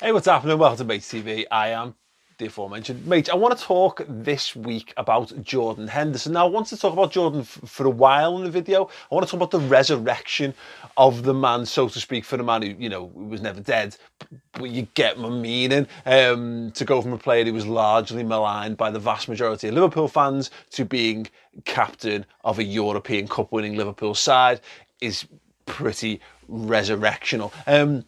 Hey, what's happening? Welcome to Mates TV. I am the aforementioned mate. I want to talk this week about Jordan Henderson. Now, I want to talk about Jordan for a while in the video. I want to talk about the resurrection of the man, so to speak, for the man who, you know, was never dead. But you get my meaning. Um, to go from a player who was largely maligned by the vast majority of Liverpool fans to being captain of a European Cup winning Liverpool side is pretty resurrectional. Um,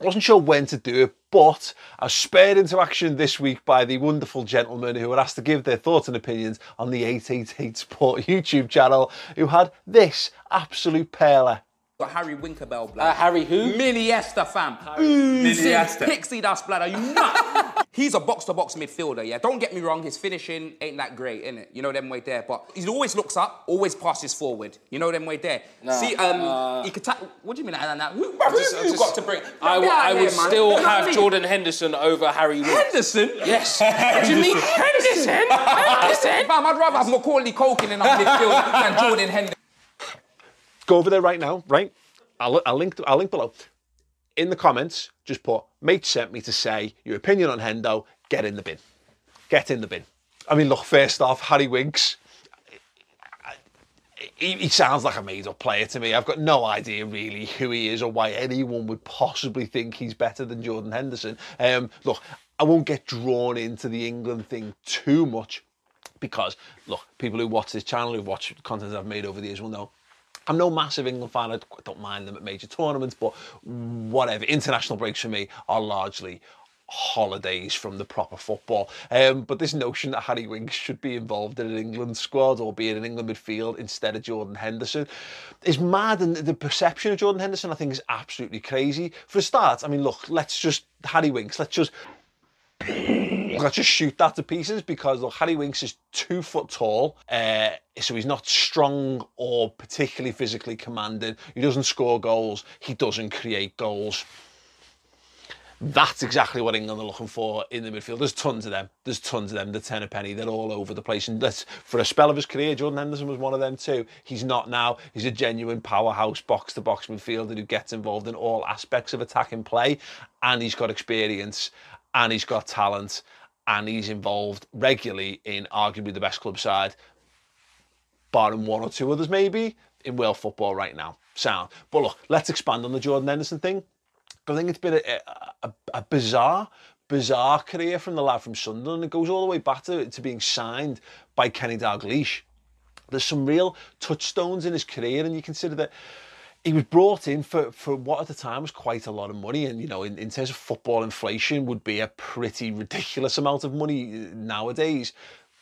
I wasn't sure when to do it, but I was spurred into action this week by the wonderful gentlemen who were asked to give their thoughts and opinions on the 888 Sport YouTube channel, who had this absolute perler. Got Harry Winkerbell, blood. Uh, Harry who? Miliesta, fam. Miliesta. Pixie dust, blood. Are you nuts? He's a box-to-box midfielder, yeah. Don't get me wrong, his finishing ain't that great, innit? You know them way there, but he always looks up, always passes forward. You know them way there. See, um, he could ta- What do you mean? Nah, nah, nah. Who, who, I just- I who just- got to bring? I, w- Get I would here, man. still You know what I have? Jordan Henderson over Harry Winks. Henderson. Yes. What do you mean Henderson? Henderson? Fam, I'd rather have Macaulay Culkin in our midfield than Jordan Henderson. Go over there right now, right? I'll, I'll link. I'll link below. In the comments, just put mate sent me to say your opinion on Hendo. Get in the bin. Get in the bin. I mean, look. First off, Harry Winks. He, he sounds like a made-up player to me. I've got no idea really who he is or why anyone would possibly think he's better than Jordan Henderson. Um, look, I won't get drawn into the England thing too much because look, people who watch this channel, who've watched content I've made over the years will know I'm no massive England fan. I don't mind them at major tournaments, but whatever. International breaks for me are largely holidays from the proper football. Um, but this notion that Harry Winks should be involved in an England squad or be in an England midfield instead of Jordan Henderson is mad. And the perception of Jordan Henderson, I think, is absolutely crazy. For a start, I mean, look, let's just, Harry Winks, let's just Let's just shoot that to pieces because look, Harry Winks is two foot tall, uh, so he's not strong or particularly physically commanding. He doesn't score goals. He doesn't create goals. That's exactly what England are looking for in the midfield. There's tons of them. There's tons of them. The ten a penny. They're all over the place. And that's for a spell of his career. Jordan Henderson was one of them too. He's not now. He's a genuine powerhouse box to box midfielder who gets involved in all aspects of attacking play, and he's got experience, and he's got talent, and he's involved regularly in arguably the best club side, barring one or two others maybe, in world football right now. Sound. But look, let's expand on the Jordan Henderson thing. I think it's been a, a, a bizarre, bizarre career from the lad from Sunderland. It goes all the way back to, to being signed by Kenny Dalglish. There's some real touchstones in his career, and you consider that he was brought in for, for what at the time was quite a lot of money. And you know in, in terms of football inflation would be a pretty ridiculous amount of money uh, nowadays.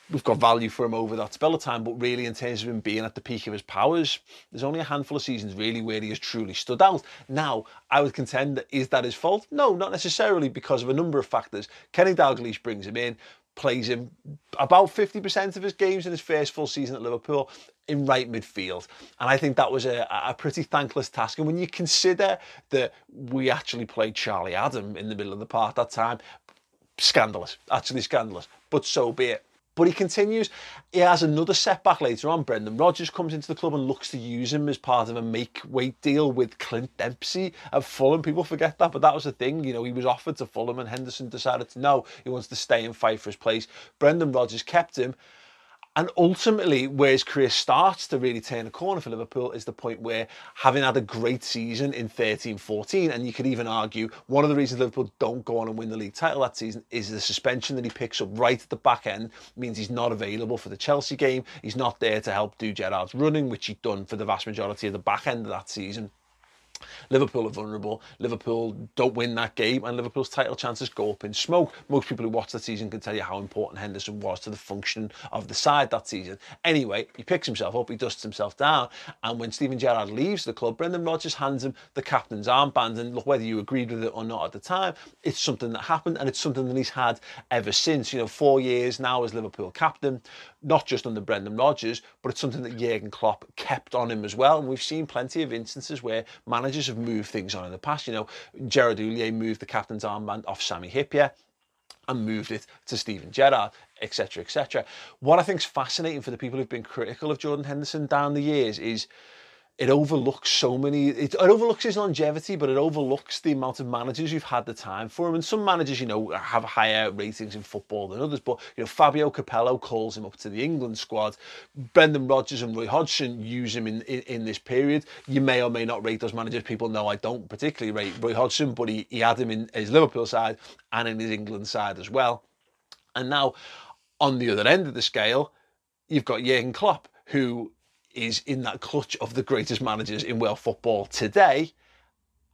We've got value for him over that spell of time. But really in terms of him being at the peak of his powers there's only a handful of seasons really where he has truly stood out. Now I would contend that is that his fault? No not necessarily because of a number of factors. Kenny Dalglish brings him in plays him about 50% of his games in his first full season at Liverpool in right midfield. And I think that was a, a pretty thankless task. And when you consider that we actually played Charlie Adam in the middle of the park that time, scandalous, actually scandalous. But so be it. But he continues. He has another setback later on. Brendan Rodgers comes into the club and looks to use him as part of a make weight deal with Clint Dempsey at Fulham. People forget that, but that was the thing. You know, he was offered to Fulham and Henderson decided to no, he wants to stay and fight for his place. Brendan Rodgers kept him. And ultimately, where his career starts to really turn a corner for Liverpool is the point where, having had a great season in 13 14, and you could even argue one of the reasons Liverpool don't go on and win the league title that season is the suspension that he picks up right at the back end means he's not available for the Chelsea game. He's not there to help do Gerrard's running, which he'd done for the vast majority of the back end of that season. Liverpool are vulnerable. Liverpool don't win that game, and Liverpool's title chances go up in smoke. Most people who watch that season can tell you how important Henderson was to the function of the side that season. Anyway, he picks himself up, he dusts himself down, and when Steven Gerrard leaves the club, Brendan Rodgers hands him the captain's armband. And look, whether you agreed with it or not at the time, it's something that happened, and it's something that he's had ever since. You know, four years now as Liverpool captain, not just under Brendan Rodgers, but it's something that Jurgen Klopp kept on him as well. And we've seen plenty of instances where managers have moved things on in the past. You know, Gerard Houllier moved the captain's armband off Sami Hyypiä and moved it to Steven Gerrard, etc., etc. What I think is fascinating for the people who've been critical of Jordan Henderson down the years is it overlooks so many it, it, overlooks his longevity but it overlooks the amount of managers who've had the time for him. And some managers you know have higher ratings in football than others but you know Fabio Capello calls him up to the England squad. Brendan Rodgers and Roy Hodgson use him in, in, in this period. You may or may not rate those managers. People know I don't particularly rate Roy Hodgson but he, he had him in his Liverpool side and in his England side as well. And now on the other end of the scale you've got Jurgen Klopp who is in that clutch of the greatest managers in world football today.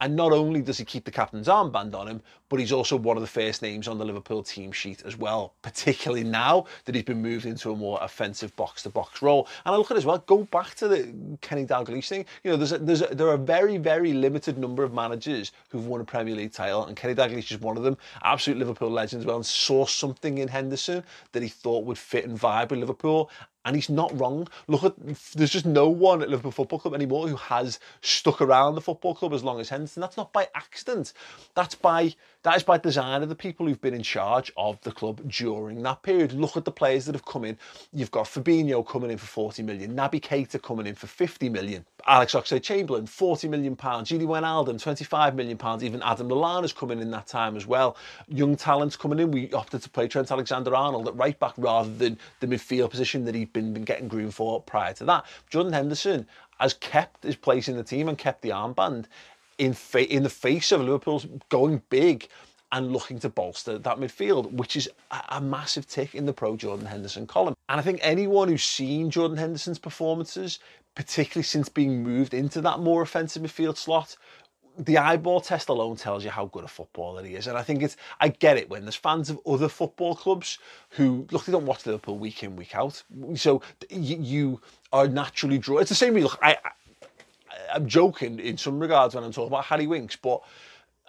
And not only does he keep the captain's armband on him, but he's also one of the first names on the Liverpool team sheet as well, particularly now that he's been moved into a more offensive box-to-box role. And I look at it as well, go back to the Kenny Dalglish thing. You know, there's a, there's a, there are a very, very limited number of managers who've won a Premier League title, and Kenny Dalglish is one of them. Absolute Liverpool legend as well, and saw something in Henderson that he thought would fit and vibe with Liverpool and he's not wrong. Look at there's just no one at Liverpool Football Club anymore who has stuck around the football club as long as Henderson. That's not by accident. That's by that is by design of the people who've been in charge of the club during that period. Look at the players that have come in. You've got Fabinho coming in for 40 million, Naby Keita coming in for 50 million, Alex Oxlade-Chamberlain 40 million pounds, Gini Wijnaldum 25 million pounds, even Adam Lallana's coming in that time as well. Young talents coming in. We opted to play Trent Alexander-Arnold at right back rather than the midfield position that he'd been, been getting groomed for prior to that. Jordan Henderson has kept his place in the team and kept the armband in, fa- in the face of Liverpool's going big and looking to bolster that midfield, which is a, massive tick in the pro Jordan Henderson column. And I think anyone who's seen Jordan Henderson's performances, particularly since being moved into that more offensive midfield slot, the eyeball test alone tells you how good a footballer he is. And I think it's, I get it when there's fans of other football clubs who, look, they don't watch Liverpool week in, week out. So you, are naturally drawn. It's the same reason, look, I, I I'm joking in some regards when I'm talking about Harry Winks, but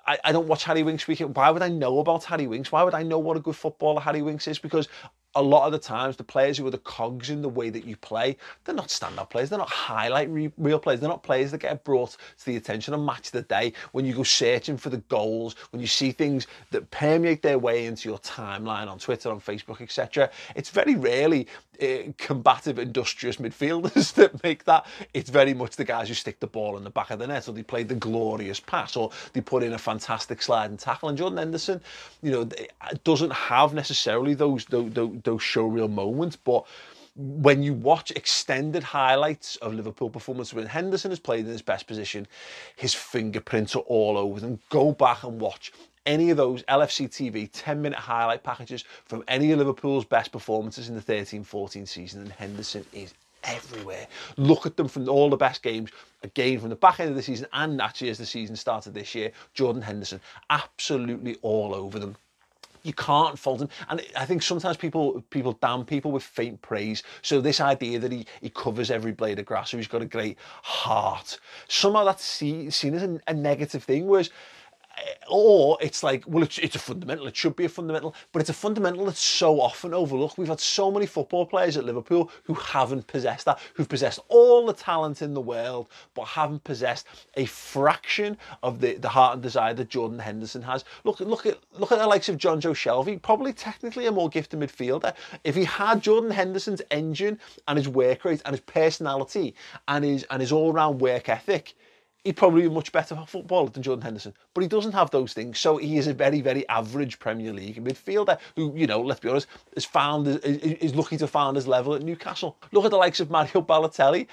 I, I don't watch Harry Winks. Why would I know about Harry Winks? Why would I know what a good footballer Harry Winks is? Because a lot of the times the players who are the cogs in the way that you play, they're not stand-up players, they're not highlight re- real players, they're not players that get brought to the attention on match of the day when you go searching for the goals, when you see things that permeate their way into your timeline on Twitter, on Facebook, etc. It's very rarely uh, combative, industrious midfielders that make that. It's very much the guys who stick the ball in the back of the net, or they play the glorious pass, or they put in a fantastic slide and tackle. And Jordan Henderson, you know, doesn't have necessarily those those, those showreel moments, but when you watch extended highlights of Liverpool performance when Henderson has played in his best position, his fingerprints are all over them. Go back and watch any of those LFC TV 10 minute highlight packages from any of Liverpool's best performances in the 13 14 season, and Henderson is everywhere. Look at them from all the best games, again from the back end of the season and actually as the season started this year. Jordan Henderson, absolutely all over them you can't fault him. And I think sometimes people people damn people with faint praise. So this idea that he, he covers every blade of grass or he's got a great heart, somehow that's see, seen as a, a negative thing. Whereas Eh, or it's like, well, it's, it's a fundamental, it should be a fundamental, but it's a fundamental that's so often overlooked. We've had so many football players at Liverpool who haven't possessed that, who've possessed all the talent in the world, but haven't possessed a fraction of the, the heart and desire that Jordan Henderson has. Look, look at look at the likes of Jonjo Shelvey, probably technically a more gifted midfielder. If he had Jordan Henderson's engine and his work rate and his personality and his and his all-round work ethic, he'd probably be much better footballer than Jordan Henderson. But he doesn't have those things. So he is a very, very average Premier League midfielder who, you know, let's be honest, is found is, is lucky to find his level at Newcastle. Look at the likes of Mario Balotelli.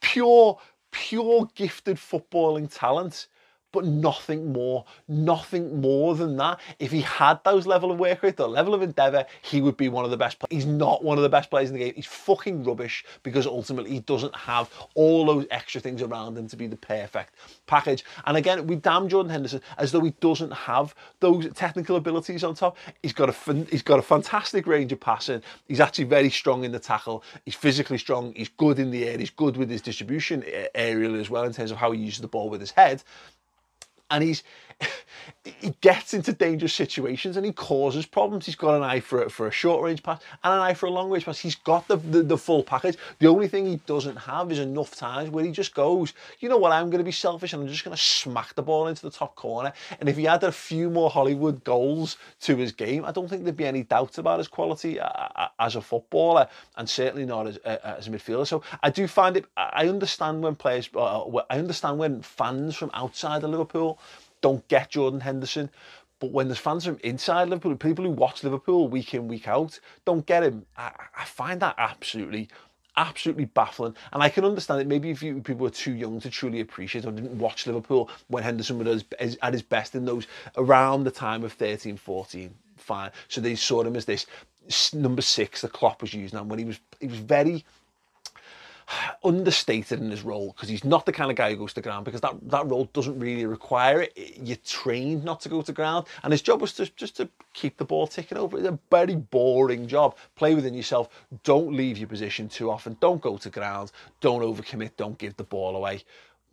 Pure, pure gifted footballing talent but nothing more, nothing more than that. If he had those level of work rate, the level of endeavour, he would be one of the best. Players. He's not one of the best players in the game. He's fucking rubbish because ultimately he doesn't have all those extra things around him to be the perfect package. And again, we damn Jordan Henderson as though he doesn't have those technical abilities on top. He's got a he's got a fantastic range of passing. He's actually very strong in the tackle. He's physically strong. He's good in the air. He's good with his distribution aerial as well in terms of how he uses the ball with his head and he's he gets into dangerous situations and he causes problems. He's got an eye for for a short range pass and an eye for a long range pass. He's got the, the, the full package. The only thing he doesn't have is enough times where he just goes, you know what, I'm going to be selfish and I'm just going to smack the ball into the top corner. And if he had a few more Hollywood goals to his game, I don't think there'd be any doubt about his quality uh, uh, as a footballer and certainly not as, uh, as a midfielder. So I do find it. I understand when players. Uh, I understand when fans from outside of Liverpool don't get Jordan Henderson. But when there's fans from inside Liverpool, people who watch Liverpool week in, week out, don't get him. I, I find that absolutely absolutely baffling. And I can understand it. Maybe if you, people were too young to truly appreciate or didn't watch Liverpool when Henderson was at his best in those around the time of 13, 14, fine. So they saw him as this number six the Klopp was using. And when he was, he was very understated in his role because he's not the kind of guy who goes to ground because that, that role doesn't really require it. You're trained not to go to ground, and his job was to, just to keep the ball ticking over. It's a very boring job. Play within yourself. Don't leave your position too often. Don't go to ground. Don't overcommit. Don't give the ball away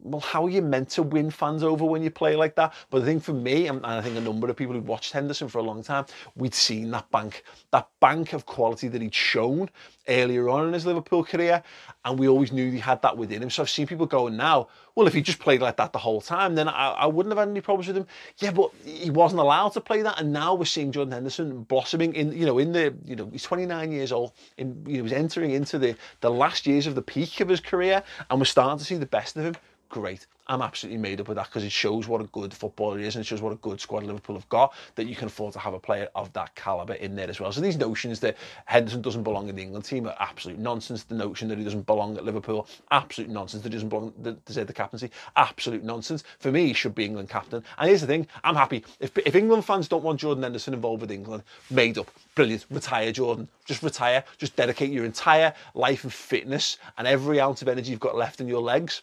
well, how are you meant to win fans over when you play like that? But I think for me, and I think a number of people who'd watched Henderson for a long time, we'd seen that bank, that bank of quality that he'd shown earlier on in his Liverpool career, and we always knew he had that within him. So I've seen people going now, well, if he just played like that the whole time, then I, I wouldn't have had any problems with him. Yeah, but he wasn't allowed to play that, and now we're seeing Jordan Henderson blossoming in, you know, in the, you know, he's 29 years old, in, he was entering into the the last years of the peak of his career, and we're starting to see the best of him great. I'm absolutely made up with that because it shows what a good footballer is and it shows what a good squad Liverpool have got that you can afford to have a player of that calibre in there as well. So these notions that Henderson doesn't belong in the England team are absolute nonsense. The notion that he doesn't belong at Liverpool, absolute nonsense. That he doesn't belong to deserve the captaincy, absolute nonsense. For me, he should be England captain. And here's the thing, I'm happy. If, if England fans don't want Jordan Henderson involved with England, made up, brilliant, retire Jordan. Just retire, just dedicate your entire life and fitness and every ounce of energy you've got left in your legs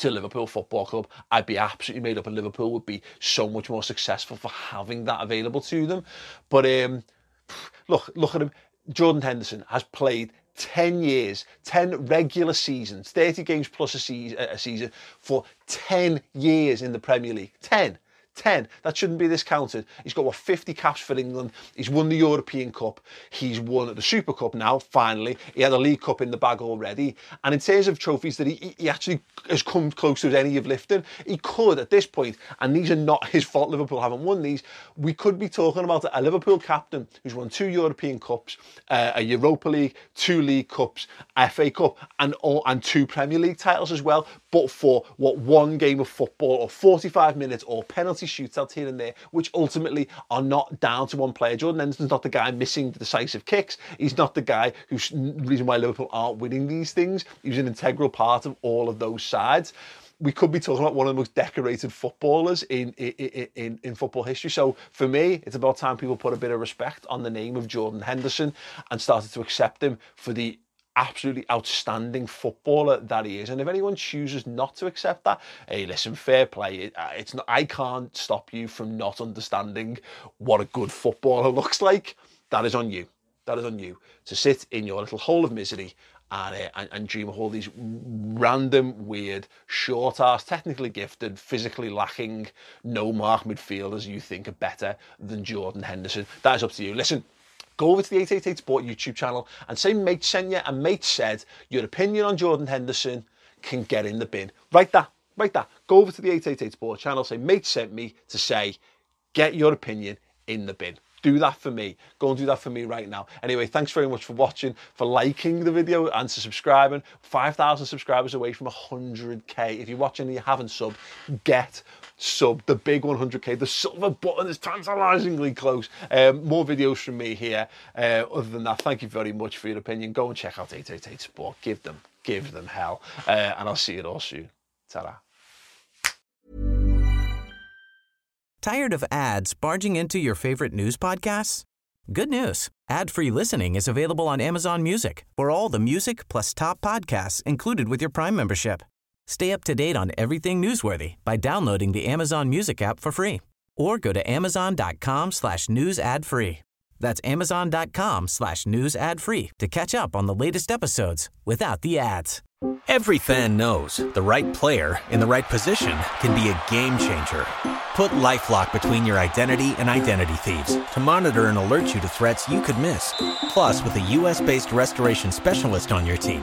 to Liverpool Football Club, I'd be absolutely made up and Liverpool would be so much more successful for having that available to them. But um, look, look at him. Jordan Henderson has played 10 years, 10 regular seasons, 30 games plus a season, a season for 10 years in the Premier League. 10. 10. That shouldn't be discounted. He's got, what, 50 caps for England. He's won the European Cup. He's won the Super Cup now, finally. He had a League Cup in the bag already. And in terms of trophies that he, he actually has come close to any of lifting, he could at this point, and these are not his fault, Liverpool haven't won these, we could be talking about a Liverpool captain who's won two European Cups, uh, a Europa League, two League Cups, FA Cup, and, all, and two Premier League titles as well, but for, what, one game of football or 45 minutes or penalty shootouts here and there, which ultimately are not down to one player. Jordan Henderson's not the guy missing the decisive kicks. He's not the guy who's reason why Liverpool aren't winning these things. He's an integral part of all of those sides we could be talking about one of the most decorated footballers in, in, in, in, football history. So for me, it's about time people put a bit of respect on the name of Jordan Henderson and started to accept him for the absolutely outstanding footballer that he is. And if anyone chooses not to accept that, hey, listen, fair play. Uh, it's not. I can't stop you from not understanding what a good footballer looks like. That is on you. That is on you to sit in your little hole of misery and, uh, and, and, dream of all these random, weird, short ass, technically gifted, physically lacking, no mark midfielders you think are better than Jordan Henderson. That is up to you. Listen, go over to the 888 Sport YouTube channel and say mate sent you and mate said your opinion on Jordan Henderson can get in the bin. Write that, write that. Go over to the 888 Sport channel, say mate sent me to say get your opinion in the bin. do that for me. Go and do that for me right now. Anyway, thanks very much for watching, for liking the video and to subscribing. 5,000 subscribers away from 100k. If you're watching and you haven't subbed, get sub the big 100k. The silver button is tantalizingly close. Um, more videos from me here. Uh, other than that, thank you very much for your opinion. Go and check out 888 Sport. Give them, give them hell. Uh, and I'll see you all soon. Ta-ra. Tired of ads barging into your favorite news podcasts? Good news. Ad-free listening is available on Amazon Music for all the music plus top podcasts included with your Prime membership. Stay up to date on everything newsworthy by downloading the Amazon Music app for free or go to amazon.com slash news ad free. That's amazon.com slash news ad free to catch up on the latest episodes without the ads. Every fan knows the right player in the right position can be a game changer. Put LifeLock between your identity and identity thieves to monitor and alert you to threats you could miss. Plus, with a U.S.-based restoration specialist on your team,